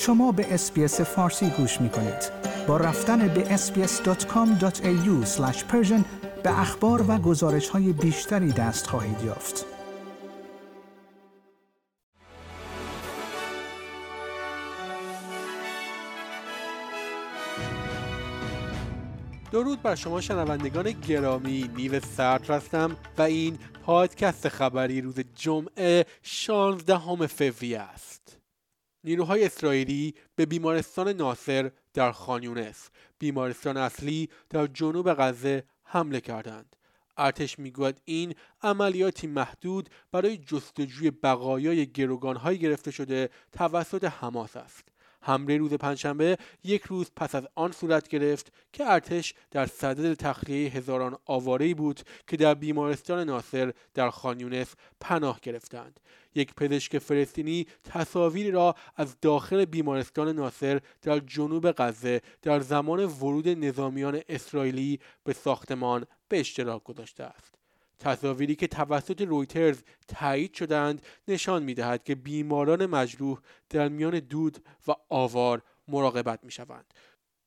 شما به SBS فارسی گوش می کنید. با رفتن به sbs.com.au به اخبار و گزارش های بیشتری دست خواهید یافت. درود بر شما شنوندگان گرامی نیو سرد هستم و این پادکست خبری روز جمعه 16 فوریه است نیروهای اسرائیلی به بیمارستان ناصر در خانیونس بیمارستان اصلی در جنوب غزه حمله کردند. ارتش می‌گوید این عملیاتی محدود برای جستجوی بقایای گروگانهایی گرفته شده توسط حماس است. حمله روز پنجشنبه یک روز پس از آن صورت گرفت که ارتش در صدد تخلیه هزاران آواره بود که در بیمارستان ناصر در خانیونس پناه گرفتند. یک پزشک فلسطینی تصاویری را از داخل بیمارستان ناصر در جنوب غزه در زمان ورود نظامیان اسرائیلی به ساختمان به اشتراک گذاشته است. تصاویری که توسط رویترز تایید شدند نشان می‌دهد که بیماران مجروح در میان دود و آوار مراقبت می شوند.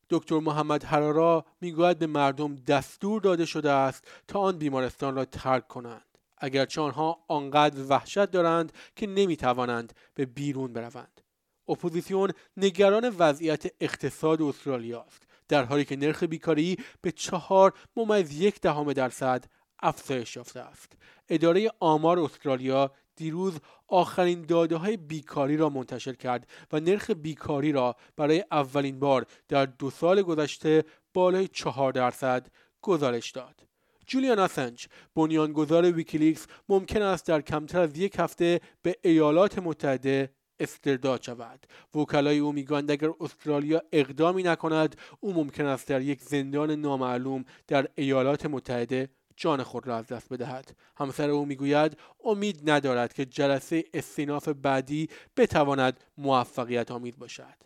دکتر محمد حرارا می‌گوید به مردم دستور داده شده است تا آن بیمارستان را ترک کنند اگرچه آنها آنقدر وحشت دارند که نمی توانند به بیرون بروند اپوزیسیون نگران وضعیت اقتصاد استرالیا است در حالی که نرخ بیکاری به چهار ممیز یک دهم درصد افزایش یافته است اداره آمار استرالیا دیروز آخرین داده های بیکاری را منتشر کرد و نرخ بیکاری را برای اولین بار در دو سال گذشته بالای چهار درصد گزارش داد. جولیان آسنج بنیانگذار ویکیلیکس ممکن است در کمتر از یک هفته به ایالات متحده استرداد شود وکلای او می‌گویند اگر استرالیا اقدامی نکند او ممکن است در یک زندان نامعلوم در ایالات متحده جان خود را از دست بدهد. همسر او می‌گوید امید ندارد که جلسه استیناف بعدی بتواند موفقیت آمید باشد.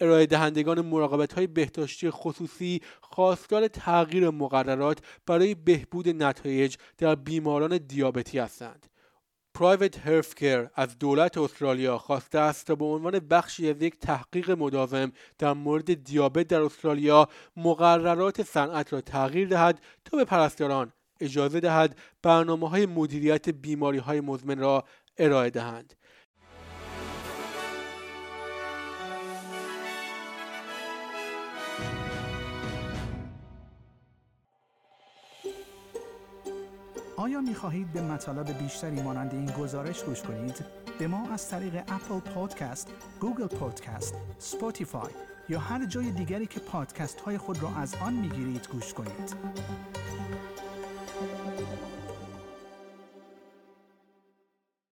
ارائه دهندگان مراقبت های بهداشتی خصوصی خواستار تغییر مقررات برای بهبود نتایج در بیماران دیابتی هستند. پرایوت هرف از دولت استرالیا خواسته است تا به عنوان بخشی از یک تحقیق مداوم در مورد دیابت در استرالیا مقررات صنعت را تغییر دهد تا به پرستاران اجازه دهد برنامه های مدیریت بیماری های مزمن را ارائه دهند. آیا می خواهید به مطالب بیشتری مانند این گزارش گوش کنید؟ به ما از طریق Apple Podcast، Google Podcast، Spotify یا هر جای دیگری که پادکست های خود را از آن می گیرید گوش کنید.